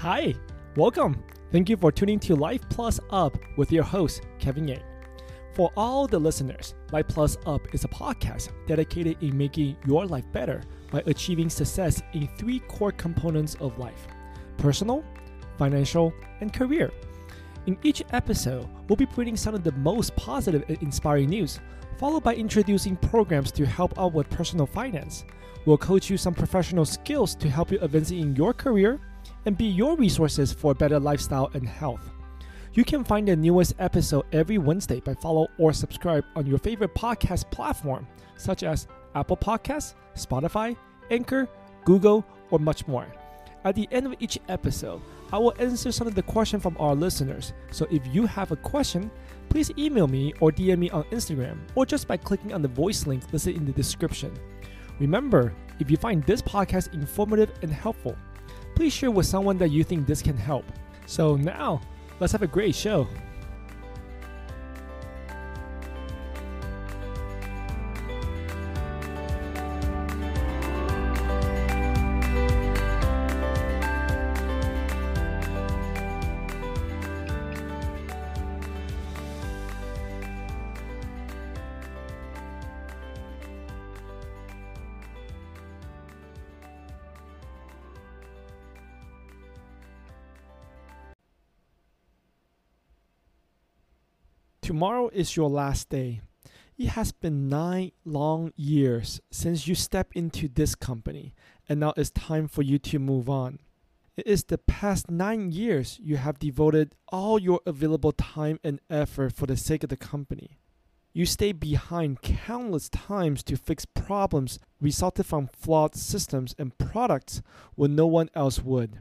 Hi, welcome. Thank you for tuning to Life Plus Up with your host, Kevin Yang. For all the listeners, Life Plus Up is a podcast dedicated in making your life better by achieving success in three core components of life personal, financial, and career. In each episode, we'll be putting some of the most positive and inspiring news, followed by introducing programs to help out with personal finance. We'll coach you some professional skills to help you advance in your career and be your resources for better lifestyle and health. You can find the newest episode every Wednesday by follow or subscribe on your favorite podcast platform, such as Apple Podcasts, Spotify, Anchor, Google, or much more. At the end of each episode, I will answer some of the questions from our listeners. So if you have a question, please email me or DM me on Instagram or just by clicking on the voice link listed in the description. Remember, if you find this podcast informative and helpful, please share with someone that you think this can help. So now, let's have a great show. Tomorrow is your last day. It has been nine long years since you stepped into this company, and now it's time for you to move on. It is the past nine years you have devoted all your available time and effort for the sake of the company. You stayed behind countless times to fix problems resulted from flawed systems and products when no one else would.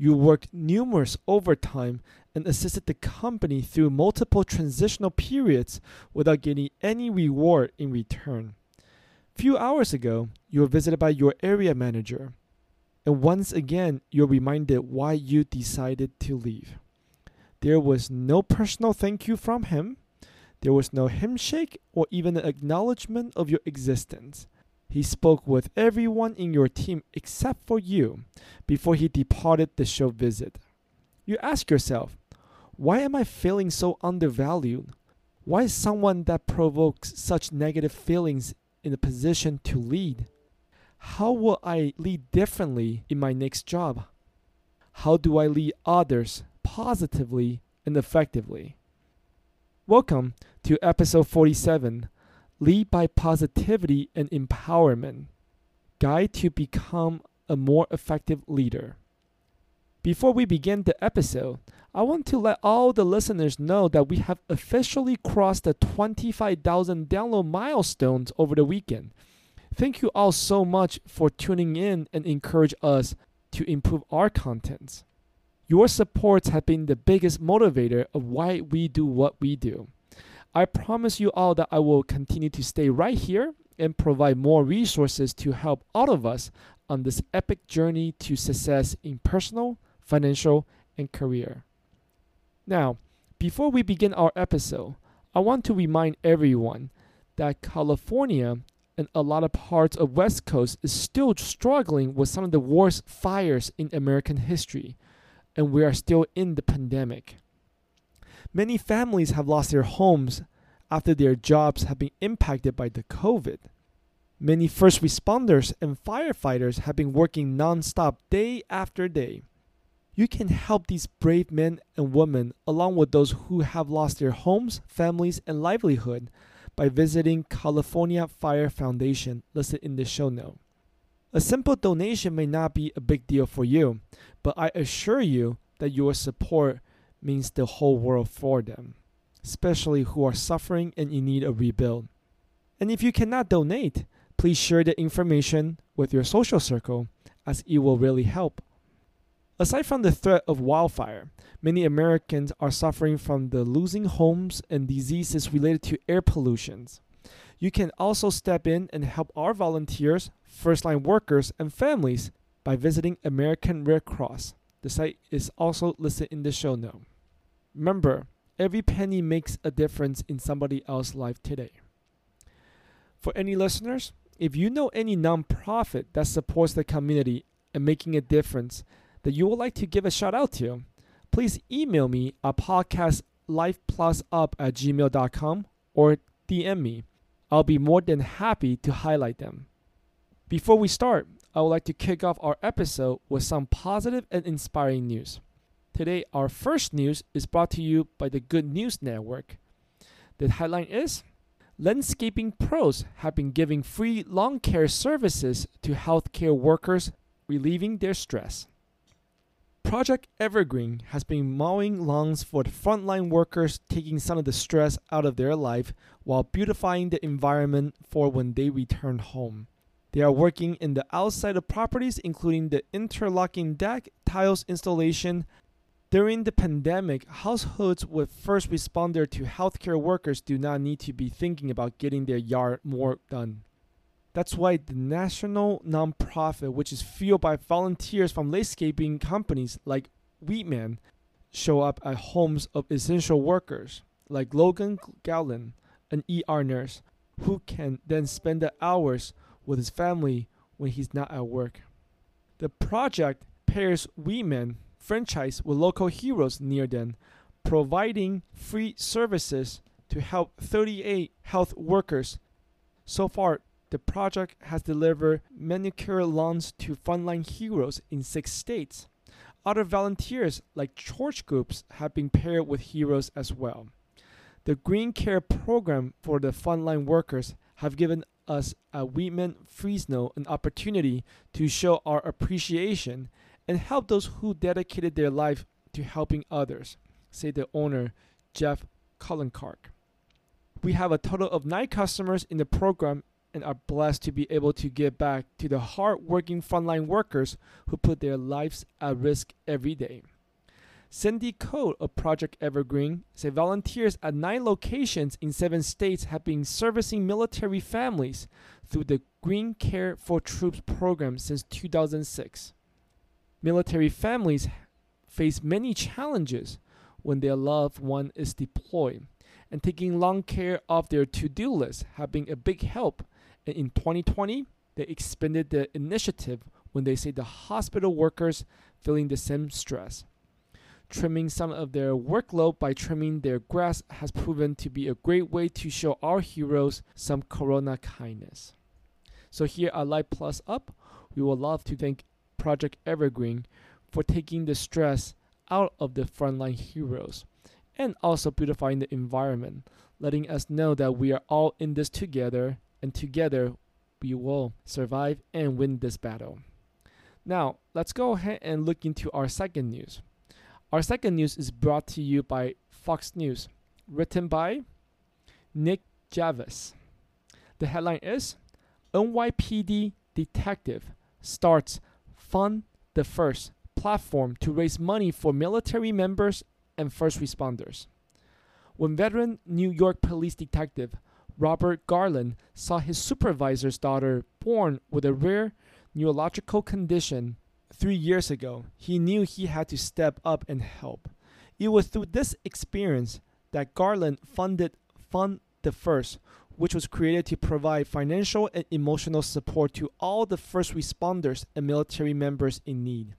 You worked numerous overtime and assisted the company through multiple transitional periods without getting any reward in return. Few hours ago, you were visited by your area manager, and once again, you're reminded why you decided to leave. There was no personal thank you from him, there was no handshake or even an acknowledgement of your existence. He spoke with everyone in your team except for you before he departed the show visit. You ask yourself, why am I feeling so undervalued? Why is someone that provokes such negative feelings in a position to lead? How will I lead differently in my next job? How do I lead others positively and effectively? Welcome to episode 47 Lead by Positivity and Empowerment Guide to Become a More Effective Leader. Before we begin the episode, I want to let all the listeners know that we have officially crossed the 25,000 download milestones over the weekend. Thank you all so much for tuning in and encourage us to improve our contents. Your supports have been the biggest motivator of why we do what we do. I promise you all that I will continue to stay right here and provide more resources to help all of us on this epic journey to success in personal, financial, and career. Now, before we begin our episode, I want to remind everyone that California and a lot of parts of West Coast is still struggling with some of the worst fires in American history, and we are still in the pandemic. Many families have lost their homes after their jobs have been impacted by the COVID. Many first responders and firefighters have been working nonstop day after day. You can help these brave men and women, along with those who have lost their homes, families, and livelihood, by visiting California Fire Foundation listed in the show note. A simple donation may not be a big deal for you, but I assure you that your support means the whole world for them, especially who are suffering and in need of rebuild. And if you cannot donate, please share the information with your social circle as it will really help. Aside from the threat of wildfire, many Americans are suffering from the losing homes and diseases related to air pollutions. You can also step in and help our volunteers, first line workers, and families by visiting American Red Cross. The site is also listed in the show note. Remember, every penny makes a difference in somebody else's life today. For any listeners, if you know any nonprofit that supports the community and making a difference, that you would like to give a shout out to, please email me at podcastlifeplusup at gmail.com or DM me. I'll be more than happy to highlight them. Before we start, I would like to kick off our episode with some positive and inspiring news. Today, our first news is brought to you by the Good News Network. The headline is Landscaping pros have been giving free lawn care services to healthcare workers, relieving their stress. Project Evergreen has been mowing lawns for the frontline workers, taking some of the stress out of their life while beautifying the environment for when they return home. They are working in the outside of properties, including the interlocking deck, tiles installation. During the pandemic, households with first responder to healthcare workers do not need to be thinking about getting their yard more done. That's why the national nonprofit, which is fueled by volunteers from landscaping companies like Weedman, show up at homes of essential workers like Logan Gallen, an ER nurse, who can then spend the hours with his family when he's not at work. The project pairs Weedman franchise with local heroes near them, providing free services to help 38 health workers. So far, the project has delivered manicure lawns to frontline heroes in six states. Other volunteers, like church groups, have been paired with heroes as well. The Green Care program for the frontline workers have given us at Weedman Fresno an opportunity to show our appreciation and help those who dedicated their life to helping others, said the owner, Jeff Cullencark. We have a total of nine customers in the program and are blessed to be able to give back to the hard-working frontline workers who put their lives at risk every day. Cindy Code of Project Evergreen said volunteers at nine locations in seven states have been servicing military families through the Green Care for Troops program since 2006. Military families face many challenges when their loved one is deployed, and taking long care of their to-do list have been a big help and in 2020, they expanded the initiative when they say the hospital workers feeling the same stress. Trimming some of their workload by trimming their grass has proven to be a great way to show our heroes some corona kindness. So here at Life Plus Up, we would love to thank Project Evergreen for taking the stress out of the frontline heroes and also beautifying the environment, letting us know that we are all in this together and together we will survive and win this battle. Now, let's go ahead and look into our second news. Our second news is brought to you by Fox News, written by Nick Javis. The headline is NYPD Detective starts Fund the First platform to raise money for military members and first responders. When veteran New York police detective Robert Garland saw his supervisor's daughter born with a rare neurological condition three years ago, he knew he had to step up and help. It was through this experience that Garland funded Fund the First, which was created to provide financial and emotional support to all the first responders and military members in need.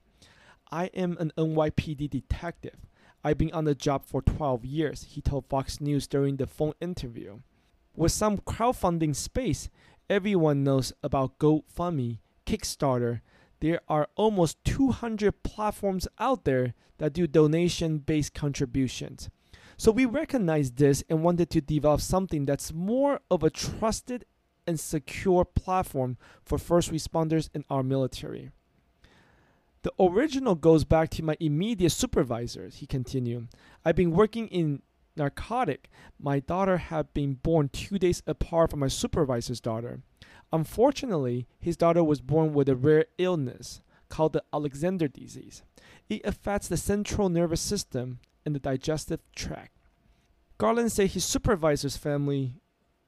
I am an NYPD detective. I've been on the job for 12 years, he told Fox News during the phone interview. With some crowdfunding space, everyone knows about GoFundMe, Kickstarter. There are almost 200 platforms out there that do donation based contributions. So we recognize this and wanted to develop something that's more of a trusted and secure platform for first responders in our military. The original goes back to my immediate supervisors, he continued. I've been working in narcotic, my daughter had been born two days apart from my supervisor's daughter. Unfortunately, his daughter was born with a rare illness called the Alexander disease. It affects the central nervous system and the digestive tract. Garland said his supervisor's family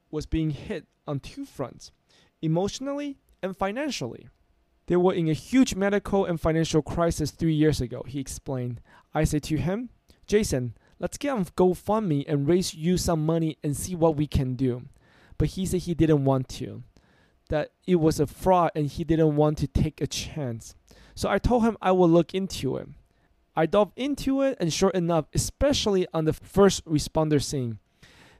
was being hit on two fronts emotionally and financially. They were in a huge medical and financial crisis three years ago, he explained. I said to him, Jason, let's get on GoFundMe and raise you some money and see what we can do. But he said he didn't want to, that it was a fraud and he didn't want to take a chance. So I told him I would look into it. I dove into it, and sure enough, especially on the first responder scene,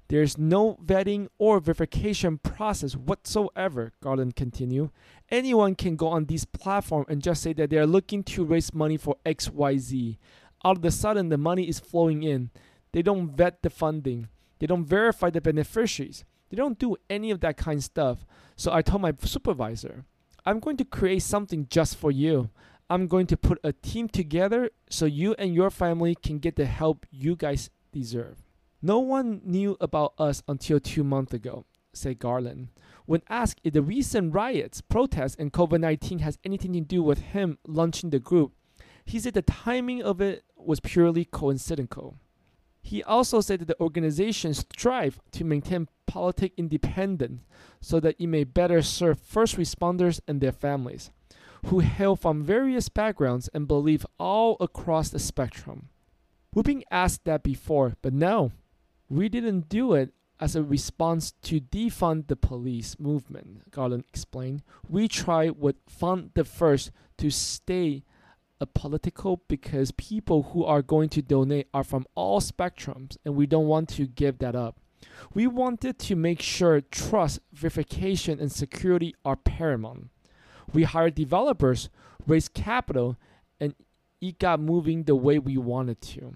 there's no vetting or verification process whatsoever, Garland continued. Anyone can go on this platform and just say that they are looking to raise money for XYZ. All of a sudden, the money is flowing in. They don't vet the funding, they don't verify the beneficiaries, they don't do any of that kind of stuff. So I told my supervisor, I'm going to create something just for you. I'm going to put a team together so you and your family can get the help you guys deserve. No one knew about us until two months ago, said Garland. When asked if the recent riots, protests, and COVID 19 has anything to do with him launching the group, he said the timing of it was purely coincidental. He also said that the organization strive to maintain politic independence so that it may better serve first responders and their families, who hail from various backgrounds and believe all across the spectrum. We've been asked that before, but no, we didn't do it as a response to defund the police movement, Garland explained. We tried with Fund the First to stay political because people who are going to donate are from all spectrums and we don't want to give that up. We wanted to make sure trust, verification, and security are paramount. We hired developers, raised capital, and it got moving the way we wanted to.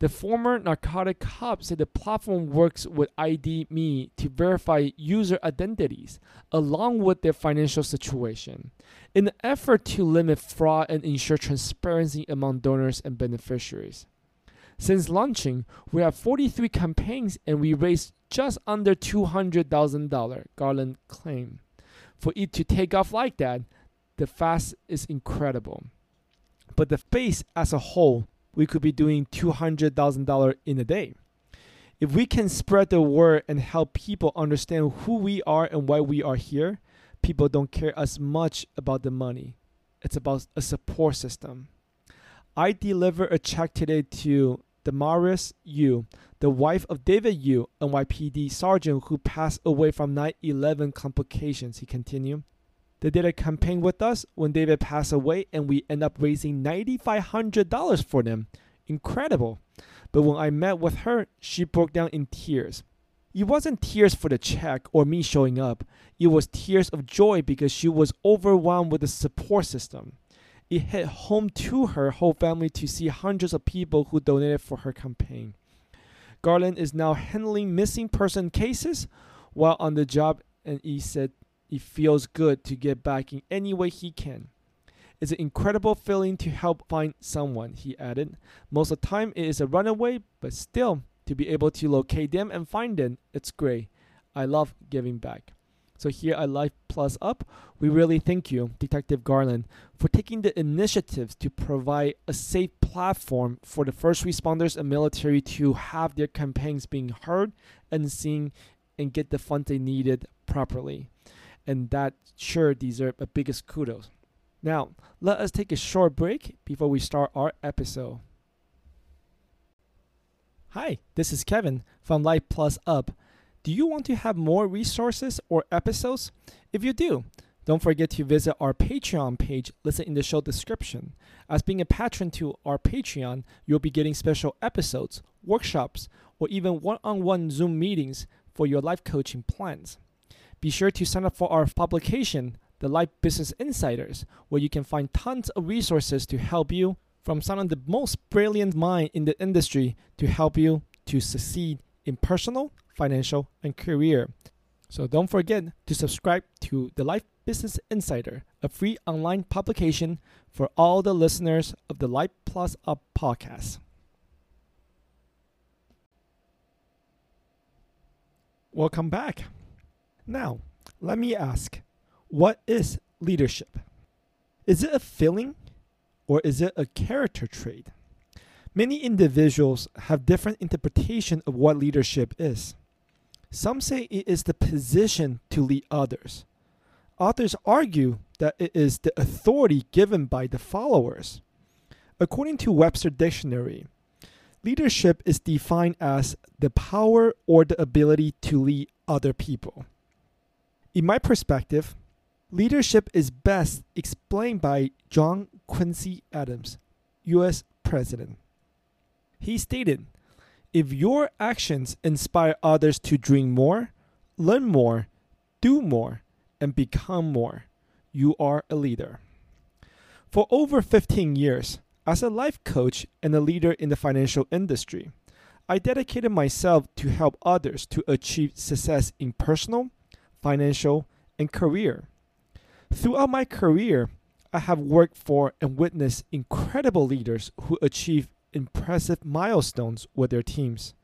The former narcotic cop said the platform works with ID.me to verify user identities along with their financial situation in an effort to limit fraud and ensure transparency among donors and beneficiaries. Since launching, we have 43 campaigns and we raised just under $200,000, Garland claimed. For it to take off like that, the fast is incredible. But the base as a whole we could be doing $200,000 in a day. If we can spread the word and help people understand who we are and why we are here, people don't care as much about the money. It's about a support system. I deliver a check today to Damaris Yu, the wife of David Yu, NYPD sergeant who passed away from 9 11 complications, he continued. They did a campaign with us when David passed away, and we end up raising $9,500 for them. Incredible. But when I met with her, she broke down in tears. It wasn't tears for the check or me showing up. It was tears of joy because she was overwhelmed with the support system. It hit home to her whole family to see hundreds of people who donated for her campaign. Garland is now handling missing person cases while on the job, and he said it feels good to get back in any way he can. It's an incredible feeling to help find someone, he added. Most of the time it is a runaway, but still, to be able to locate them and find them, it's great. I love giving back. So here at Life Plus Up, we really thank you, Detective Garland, for taking the initiatives to provide a safe platform for the first responders and military to have their campaigns being heard and seen and get the funds they needed properly and that sure deserve a biggest kudos. Now, let us take a short break before we start our episode. Hi, this is Kevin from Life Plus Up. Do you want to have more resources or episodes? If you do, don't forget to visit our Patreon page listed in the show description. As being a patron to our Patreon, you'll be getting special episodes, workshops, or even one on one Zoom meetings for your life coaching plans. Be sure to sign up for our publication, The Life Business Insiders, where you can find tons of resources to help you from some of the most brilliant minds in the industry to help you to succeed in personal, financial, and career. So don't forget to subscribe to The Life Business Insider, a free online publication for all the listeners of the Life Plus Up podcast. Welcome back. Now, let me ask what is leadership? Is it a feeling or is it a character trait? Many individuals have different interpretation of what leadership is. Some say it is the position to lead others. Others argue that it is the authority given by the followers. According to Webster Dictionary, leadership is defined as the power or the ability to lead other people. In my perspective, Leadership is best explained by John Quincy Adams, U.S. President. He stated, If your actions inspire others to dream more, learn more, do more, and become more, you are a leader. For over 15 years, as a life coach and a leader in the financial industry, I dedicated myself to help others to achieve success in personal, financial, and career. Throughout my career, I have worked for and witnessed incredible leaders who achieve impressive milestones with their teams.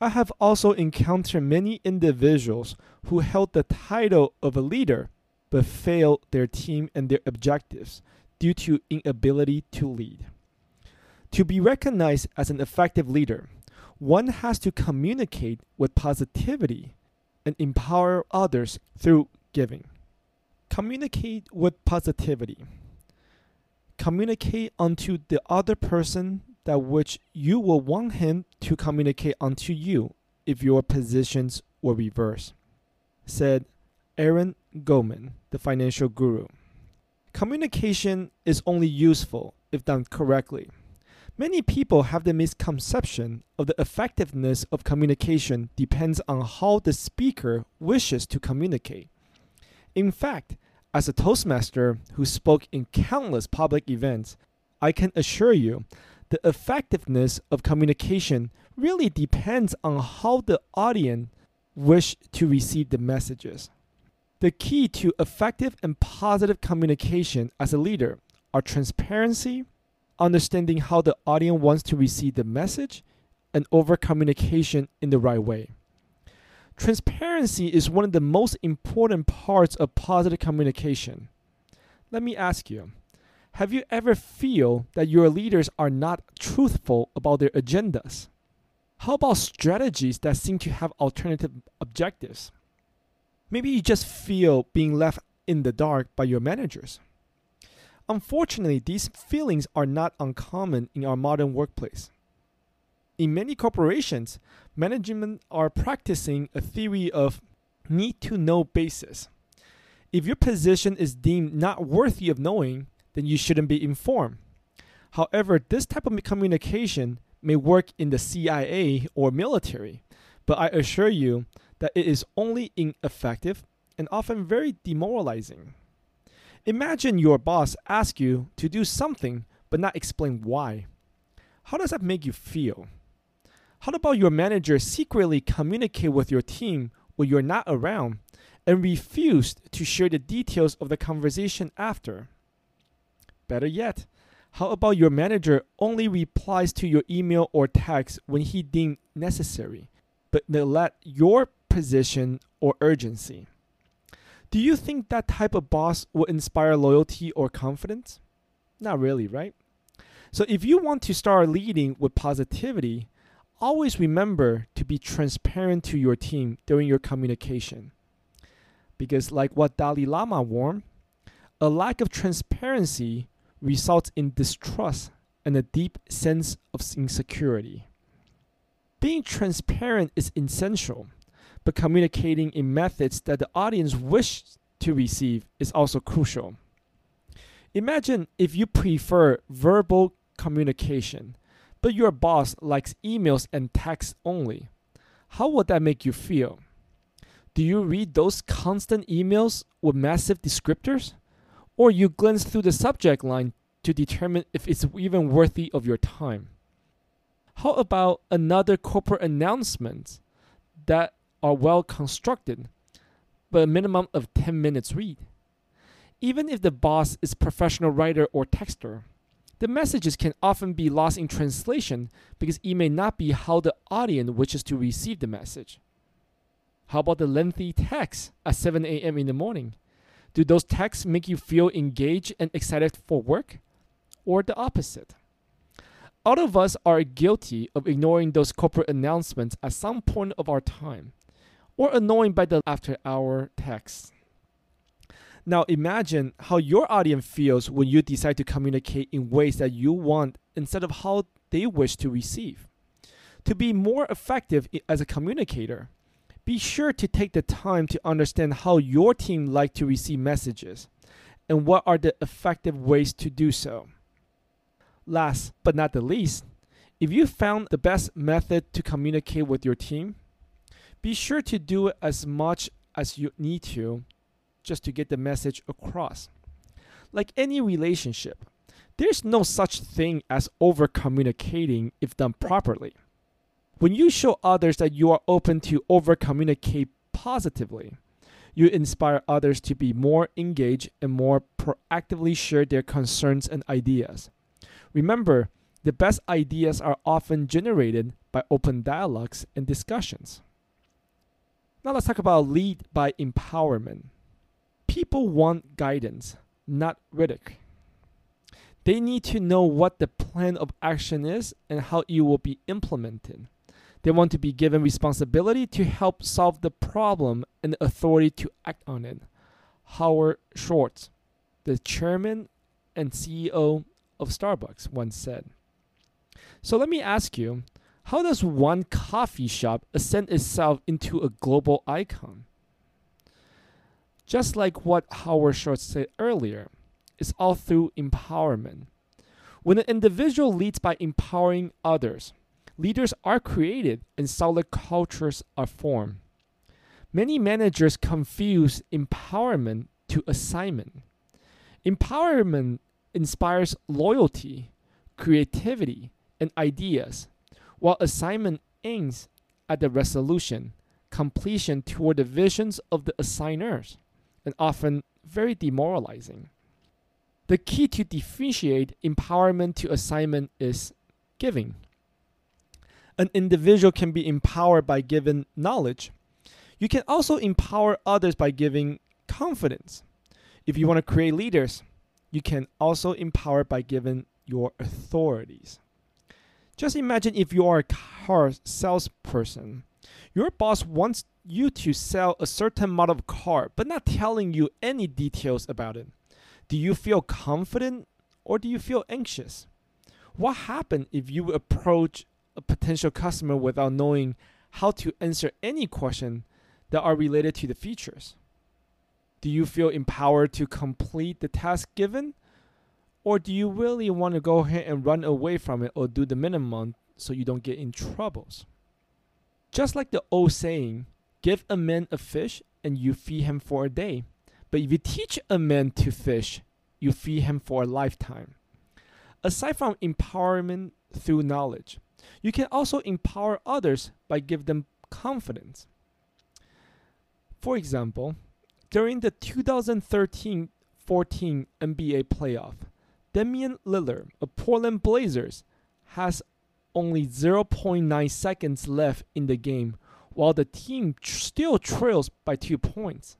I have also encountered many individuals who held the title of a leader but failed their team and their objectives due to inability to lead. To be recognized as an effective leader, one has to communicate with positivity and empower others through giving. Communicate with positivity. Communicate unto the other person that which you will want him to communicate unto you if your positions were reversed, said Aaron Goldman, the financial guru. Communication is only useful if done correctly. Many people have the misconception of the effectiveness of communication depends on how the speaker wishes to communicate. In fact, as a Toastmaster who spoke in countless public events, I can assure you the effectiveness of communication really depends on how the audience wish to receive the messages. The key to effective and positive communication as a leader are transparency, understanding how the audience wants to receive the message, and over communication in the right way. Transparency is one of the most important parts of positive communication. Let me ask you, have you ever feel that your leaders are not truthful about their agendas? How about strategies that seem to have alternative objectives? Maybe you just feel being left in the dark by your managers. Unfortunately, these feelings are not uncommon in our modern workplace. In many corporations, management are practicing a theory of need to know basis. If your position is deemed not worthy of knowing, then you shouldn't be informed. However, this type of communication may work in the CIA or military, but I assure you that it is only ineffective and often very demoralizing. Imagine your boss asks you to do something but not explain why. How does that make you feel? How about your manager secretly communicate with your team when you're not around and refused to share the details of the conversation after? Better yet, how about your manager only replies to your email or text when he deemed necessary, but neglect your position or urgency? Do you think that type of boss will inspire loyalty or confidence? Not really, right? So if you want to start leading with positivity, always remember to be transparent to your team during your communication. Because, like what Dalai Lama warned, a lack of transparency results in distrust and a deep sense of insecurity. Being transparent is essential, but communicating in methods that the audience wishes to receive is also crucial. Imagine if you prefer verbal communication but your boss likes emails and texts only. How would that make you feel? Do you read those constant emails with massive descriptors? Or you glance through the subject line to determine if it's even worthy of your time? How about another corporate announcement that are well constructed, but a minimum of 10 minutes read? Even if the boss is a professional writer or texter, the messages can often be lost in translation because it may not be how the audience wishes to receive the message. How about the lengthy text at 7 a.m. in the morning? Do those texts make you feel engaged and excited for work? Or the opposite? All of us are guilty of ignoring those corporate announcements at some point of our time, or annoyed by the after hour texts. Now imagine how your audience feels when you decide to communicate in ways that you want instead of how they wish to receive. To be more effective as a communicator, Be sure to take the time to understand how your team like to receive messages and what are the effective ways to do so. Last but not the least, if you found the best method to communicate with your team, be sure to do as much as you need to just to get the message across. Like any relationship, there's no such thing as over communicating if done properly. When you show others that you are open to over communicate positively, you inspire others to be more engaged and more proactively share their concerns and ideas. Remember, the best ideas are often generated by open dialogues and discussions. Now let's talk about lead by empowerment. People want guidance, not rhetoric. They need to know what the plan of action is and how it will be implemented. They want to be given responsibility to help solve the problem and the authority to act on it. Howard Schultz, the chairman and CEO of Starbucks, once said. So let me ask you how does one coffee shop ascend itself into a global icon? Just like what Howard Schultz said earlier, it's all through empowerment. When an individual leads by empowering others, leaders are created and solid cultures are formed. Many managers confuse empowerment to assignment. Empowerment inspires loyalty, creativity, and ideas, while assignment aims at the resolution, completion toward the visions of the assigners, and often very demoralizing. The key to differentiate empowerment to assignment is giving. An individual can be empowered by giving knowledge. You can also empower others by giving confidence. If you want to create leaders, you can also empower by giving your authorities. Just imagine if you are a car salesperson. Your boss wants you to sell a certain model of car, but not telling you any details about it. Do you feel confident or do you feel anxious? What happens if you approach a potential customer without knowing how to answer any question that are related to the features? Do you feel empowered to complete the task given? Or do you really want to go ahead and run away from it or do the minimum so you don't get in troubles? Just like the old saying, give a man a fish and you feed him for a day. But if you teach a man to fish, you feed him for a lifetime. Aside from empowerment through knowledge, you can also empower others by give them confidence. For example, during the 2013-14 NBA playoff, Damian Lillard of Portland Blazers has only 0.9 seconds left in the game while the team still trails by 2 points.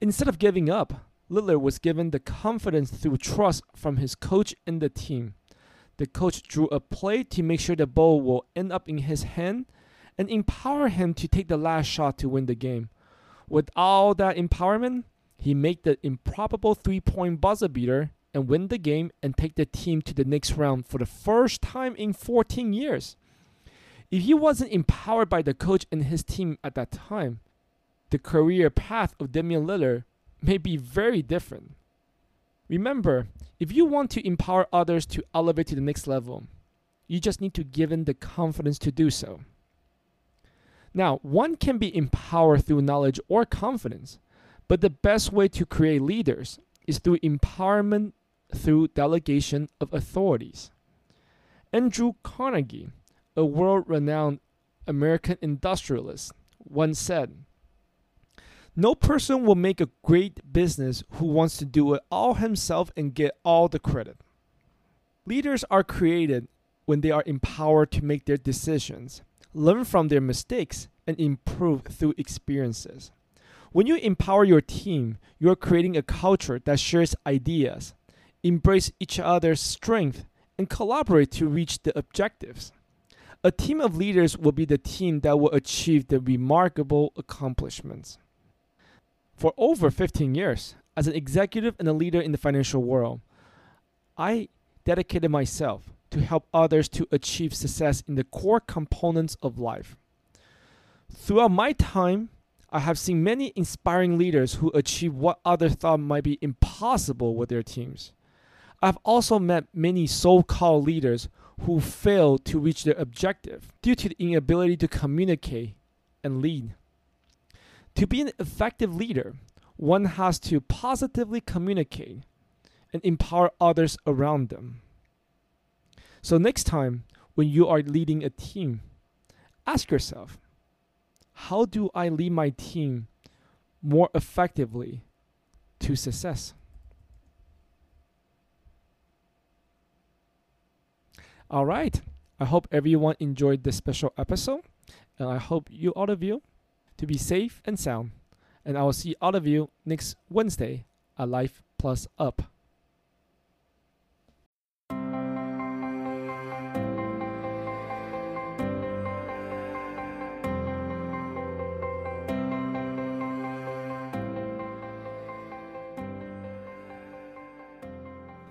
Instead of giving up, Lillard was given the confidence through trust from his coach and the team. The coach drew a play to make sure the ball will end up in his hand and empower him to take the last shot to win the game. With all that empowerment, he made the improbable three point buzzer beater and win the game and take the team to the next round for the first time in 14 years. If he wasn't empowered by the coach and his team at that time, the career path of Damian Lillard may be very different. Remember, if you want to empower others to elevate to the next level, you just need to give them the confidence to do so. Now, one can be empowered through knowledge or confidence, but the best way to create leaders is through empowerment through delegation of authorities. Andrew Carnegie, a world renowned American industrialist, once said, no person will make a great business who wants to do it all himself and get all the credit. Leaders are created when they are empowered to make their decisions, learn from their mistakes, and improve through experiences. When you empower your team, you are creating a culture that shares ideas, embrace each other's strength, and collaborate to reach the objectives. A team of leaders will be the team that will achieve the remarkable accomplishments. For over 15 years, as an executive and a leader in the financial world, I dedicated myself to help others to achieve success in the core components of life. Throughout my time, I have seen many inspiring leaders who achieve what others thought might be impossible with their teams. I've also met many so called leaders who fail to reach their objective due to the inability to communicate and lead. To be an effective leader, one has to positively communicate and empower others around them. So, next time when you are leading a team, ask yourself how do I lead my team more effectively to success? All right. I hope everyone enjoyed this special episode, and I hope you all of you to be safe and sound. And I will see all of you next Wednesday at Life Plus Up.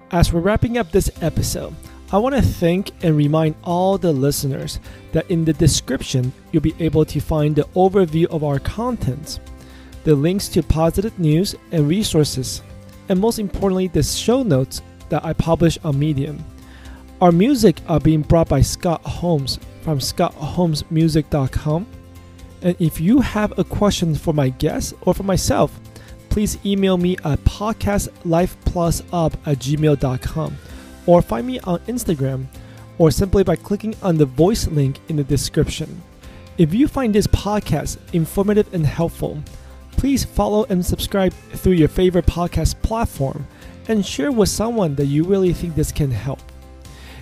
As we're wrapping up this episode, I want to thank and remind all the listeners that in the description, you'll be able to find the overview of our contents, the links to positive news and resources, and most importantly, the show notes that I publish on Medium. Our music are being brought by Scott Holmes from scottholmesmusic.com. And if you have a question for my guest or for myself, please email me at podcastlifeplusup at gmail.com or find me on Instagram or simply by clicking on the voice link in the description. If you find this podcast informative and helpful, please follow and subscribe through your favorite podcast platform and share with someone that you really think this can help.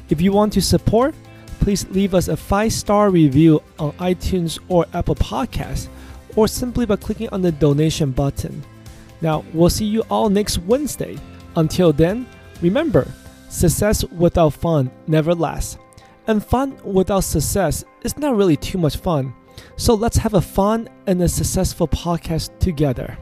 If you want to support, please leave us a five star review on iTunes or Apple Podcasts, or simply by clicking on the donation button. Now, we'll see you all next Wednesday. Until then, remember success without fun never lasts. And fun without success is not really too much fun. So let's have a fun and a successful podcast together.